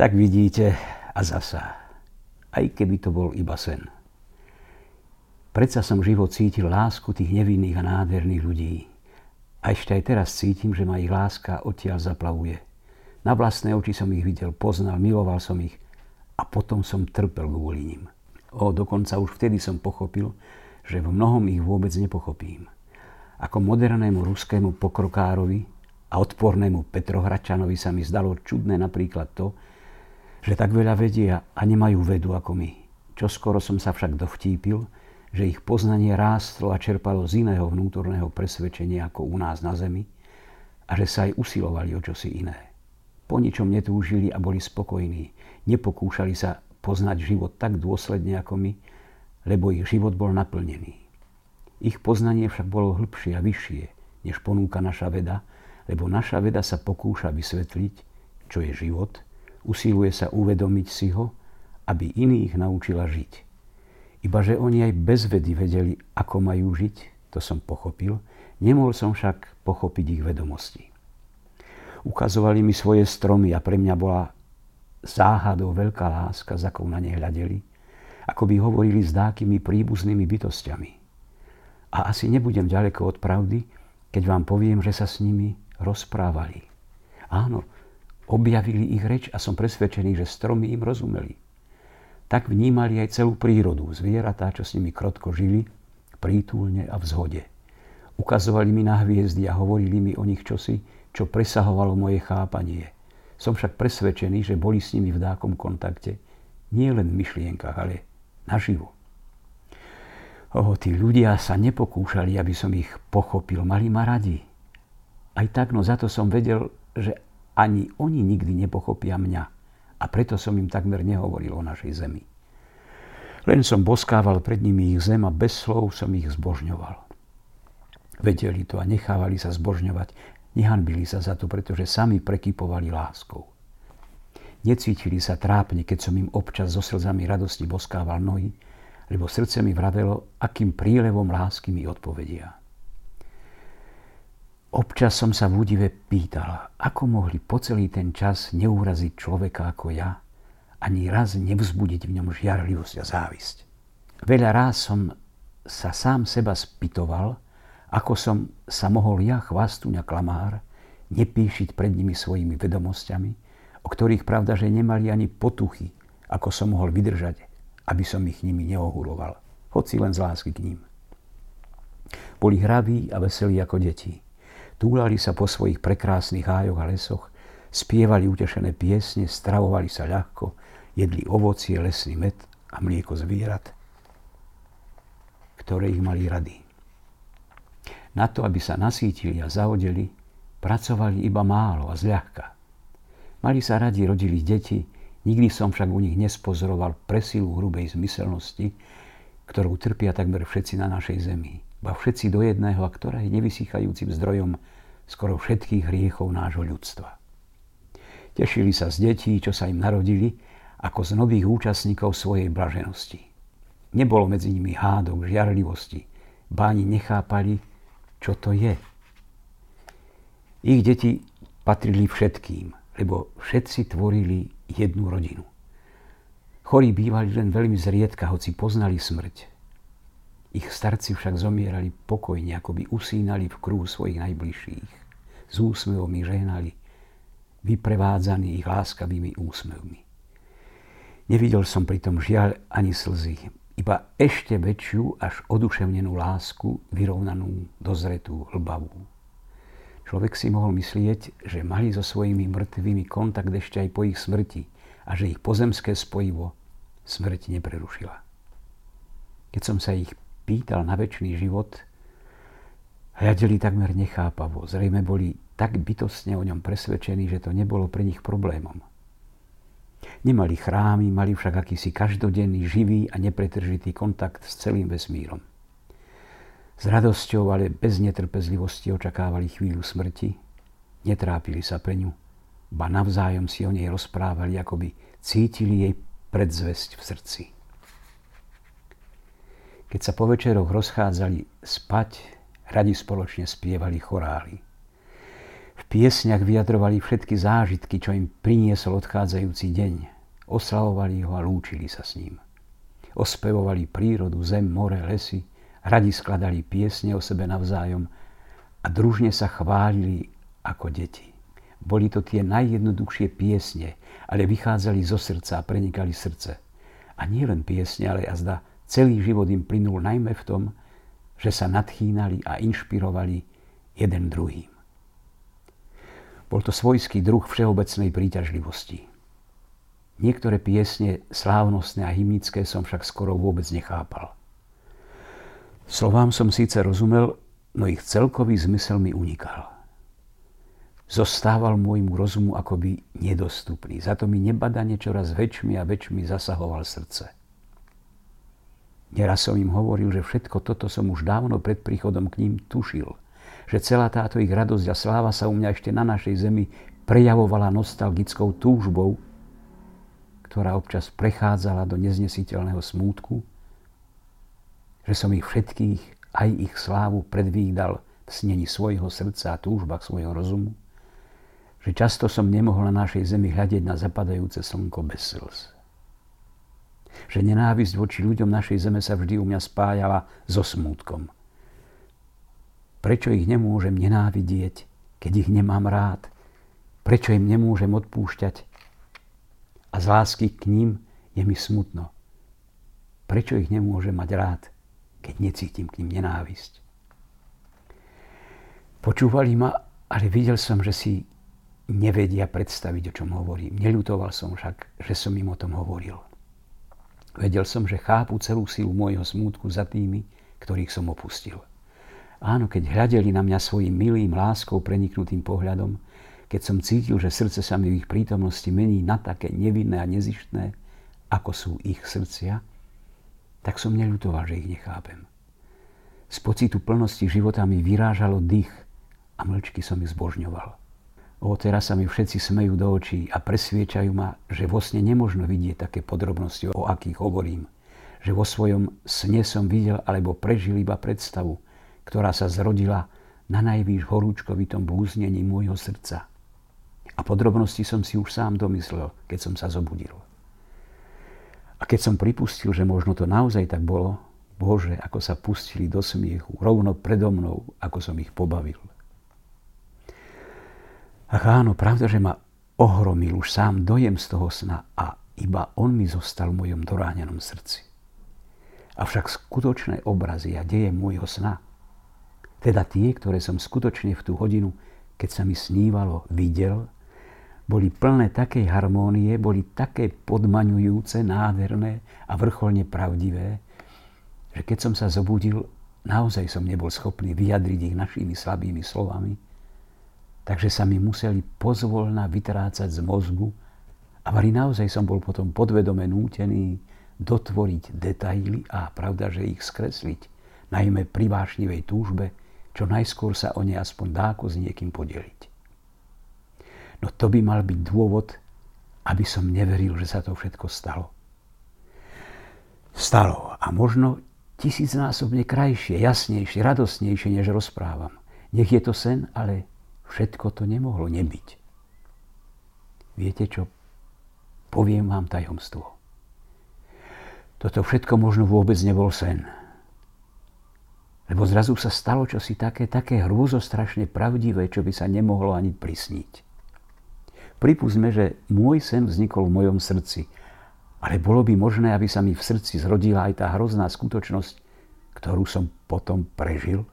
Tak vidíte, a zasa, aj keby to bol iba sen. Predsa som život cítil lásku tých nevinných a nádherných ľudí. A ešte aj teraz cítim, že ma ich láska odtiaľ zaplavuje. Na vlastné oči som ich videl, poznal, miloval som ich a potom som trpel kvôli nim. O, dokonca už vtedy som pochopil, že v mnohom ich vôbec nepochopím. Ako modernému ruskému pokrokárovi a odpornému Petrohračanovi sa mi zdalo čudné napríklad to, že tak veľa vedia a nemajú vedu ako my. Čo skoro som sa však dovtípil, že ich poznanie rástlo a čerpalo z iného vnútorného presvedčenia ako u nás na zemi a že sa aj usilovali o čosi iné. Po ničom netúžili a boli spokojní. Nepokúšali sa poznať život tak dôsledne ako my, lebo ich život bol naplnený. Ich poznanie však bolo hĺbšie a vyššie, než ponúka naša veda, lebo naša veda sa pokúša vysvetliť, čo je život – usiluje sa uvedomiť si ho, aby iných naučila žiť. Iba že oni aj bez vedy vedeli, ako majú žiť, to som pochopil, nemohol som však pochopiť ich vedomosti. Ukazovali mi svoje stromy a pre mňa bola záhadou veľká láska, za na ne hľadeli, ako by hovorili s dákými príbuznými bytostiami. A asi nebudem ďaleko od pravdy, keď vám poviem, že sa s nimi rozprávali. Áno, objavili ich reč a som presvedčený, že stromy im rozumeli. Tak vnímali aj celú prírodu, zvieratá, čo s nimi krotko žili, prítulne a v zhode. Ukazovali mi na hviezdy a hovorili mi o nich čosi, čo presahovalo moje chápanie. Som však presvedčený, že boli s nimi v dákom kontakte, nie len v myšlienkach, ale naživo. Oho, tí ľudia sa nepokúšali, aby som ich pochopil, mali ma radi. Aj tak, no za to som vedel, že ani oni nikdy nepochopia mňa. A preto som im takmer nehovoril o našej zemi. Len som boskával pred nimi ich zem a bez slov som ich zbožňoval. Vedeli to a nechávali sa zbožňovať. Nehanbili sa za to, pretože sami prekypovali láskou. Necítili sa trápne, keď som im občas so slzami radosti boskával nohy, lebo srdce mi vravelo, akým prílevom lásky mi odpovedia. Občas som sa v údive pýtal, ako mohli po celý ten čas neuraziť človeka ako ja, ani raz nevzbudiť v ňom žiarlivosť a závisť. Veľa ráz som sa sám seba spýtoval, ako som sa mohol ja, chvastuňa klamár, nepíšiť pred nimi svojimi vedomosťami, o ktorých pravda, že nemali ani potuchy, ako som mohol vydržať, aby som ich nimi neohuloval, hoci len z lásky k ním. Boli hraví a veselí ako deti túlali sa po svojich prekrásnych hájoch a lesoch, spievali utešené piesne, stravovali sa ľahko, jedli ovocie, lesný med a mlieko zvierat, ktoré ich mali rady. Na to, aby sa nasítili a zahodili, pracovali iba málo a zľahka. Mali sa radi, rodili deti, nikdy som však u nich nespozoroval presilu hrubej zmyselnosti, ktorú trpia takmer všetci na našej zemi ba všetci do jedného, a ktorá je nevysychajúcim zdrojom skoro všetkých hriechov nášho ľudstva. Tešili sa z detí, čo sa im narodili, ako z nových účastníkov svojej blaženosti. Nebolo medzi nimi hádok, žiarlivosti, báni nechápali, čo to je. Ich deti patrili všetkým, lebo všetci tvorili jednu rodinu. Chorí bývali len veľmi zriedka, hoci poznali smrť. Ich starci však zomierali pokojne, ako by usínali v kruhu svojich najbližších. S úsmevom ich žehnali, vyprevádzaní ich láskavými úsmevmi. Nevidel som pritom žiaľ ani slzy, iba ešte väčšiu až oduševnenú lásku, vyrovnanú, dozretú, hlbavú. Človek si mohol myslieť, že mali so svojimi mŕtvými kontakt ešte aj po ich smrti a že ich pozemské spojivo smrť neprerušila. Keď som sa ich pýtal na väčší život, hľadeli takmer nechápavo. Zrejme boli tak bytostne o ňom presvedčení, že to nebolo pre nich problémom. Nemali chrámy, mali však akýsi každodenný, živý a nepretržitý kontakt s celým vesmírom. S radosťou, ale bez netrpezlivosti očakávali chvíľu smrti, netrápili sa pre ňu, ba navzájom si o nej rozprávali, ako by cítili jej predzvesť v srdci. Keď sa po večeroch rozchádzali spať, radi spoločne spievali chorály. V piesniach vyjadrovali všetky zážitky, čo im priniesol odchádzajúci deň. Oslavovali ho a lúčili sa s ním. Ospevovali prírodu, zem, more, lesy, radi skladali piesne o sebe navzájom a družne sa chválili ako deti. Boli to tie najjednoduchšie piesne, ale vychádzali zo srdca a prenikali srdce. A nie len piesne, ale azda celý život im plynul najmä v tom, že sa nadchýnali a inšpirovali jeden druhým. Bol to svojský druh všeobecnej príťažlivosti. Niektoré piesne slávnostné a hymnické som však skoro vôbec nechápal. Slovám som síce rozumel, no ich celkový zmysel mi unikal. Zostával môjmu rozumu akoby nedostupný. Za to mi nebadane čoraz väčšmi a väčšmi zasahoval srdce. Neraz som im hovoril, že všetko toto som už dávno pred príchodom k ním tušil – že celá táto ich radosť a sláva sa u mňa ešte na našej zemi prejavovala nostalgickou túžbou, ktorá občas prechádzala do neznesiteľného smútku, že som ich všetkých, aj ich slávu predvídal v snení svojho srdca a túžbách svojho rozumu, že často som nemohol na našej zemi hľadiť na zapadajúce slnko bez slz. Že nenávisť voči ľuďom našej zeme sa vždy u mňa spájala so smútkom – Prečo ich nemôžem nenávidieť, keď ich nemám rád? Prečo im nemôžem odpúšťať? A z lásky k ním je mi smutno. Prečo ich nemôžem mať rád, keď necítim k ním nenávisť? Počúvali ma, ale videl som, že si nevedia predstaviť, o čom hovorím. Neľutoval som však, že som im o tom hovoril. Vedel som, že chápu celú silu môjho smútku za tými, ktorých som opustil. Áno, keď hľadeli na mňa svojim milým, láskou preniknutým pohľadom, keď som cítil, že srdce sa mi v ich prítomnosti mení na také nevinné a nezištné, ako sú ich srdcia, tak som neľutoval, že ich nechápem. Z pocitu plnosti života mi vyrážalo dých a mlčky som ich zbožňoval. O, teraz sa mi všetci smejú do očí a presviečajú ma, že vo sne nemožno vidieť také podrobnosti, o akých hovorím. Že vo svojom sne som videl alebo prežil iba predstavu, ktorá sa zrodila na najvýš horúčkovitom blúznení môjho srdca. A podrobnosti som si už sám domyslel, keď som sa zobudil. A keď som pripustil, že možno to naozaj tak bolo, Bože, ako sa pustili do smiechu, rovno predo mnou, ako som ich pobavil. Ach áno, pravda, že ma ohromil už sám dojem z toho sna a iba on mi zostal v mojom doráňanom srdci. Avšak skutočné obrazy a deje môjho sna teda tie, ktoré som skutočne v tú hodinu, keď sa mi snívalo, videl, boli plné takej harmónie, boli také podmaňujúce, nádherné a vrcholne pravdivé, že keď som sa zobudil, naozaj som nebol schopný vyjadriť ich našimi slabými slovami, takže sa mi museli pozvolna vytrácať z mozgu a vari naozaj som bol potom podvedome nútený dotvoriť detaily a pravda, že ich skresliť, najmä pri vášnivej túžbe, čo najskôr sa o ne aspoň dáko s niekým podeliť. No to by mal byť dôvod, aby som neveril, že sa to všetko stalo. Stalo. A možno tisícnásobne krajšie, jasnejšie, radosnejšie, než rozprávam. Nech je to sen, ale všetko to nemohlo nebyť. Viete čo? Poviem vám tajomstvo. Toto všetko možno vôbec nebol sen. Lebo zrazu sa stalo čosi také, také hrôzostrašne pravdivé, čo by sa nemohlo ani prisniť. Pripúsme, že môj sen vznikol v mojom srdci, ale bolo by možné, aby sa mi v srdci zrodila aj tá hrozná skutočnosť, ktorú som potom prežil?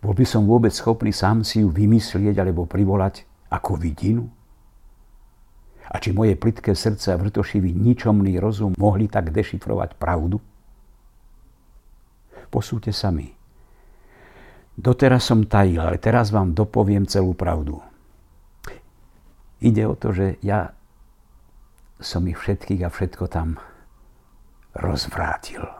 Bol by som vôbec schopný sám si ju vymyslieť alebo privolať ako vidinu? A či moje plitké srdce a vrtošivý ničomný rozum mohli tak dešifrovať pravdu? Posúďte sami. Doteraz som tajil, ale teraz vám dopoviem celú pravdu. Ide o to, že ja som ich všetkých a všetko tam rozvrátil.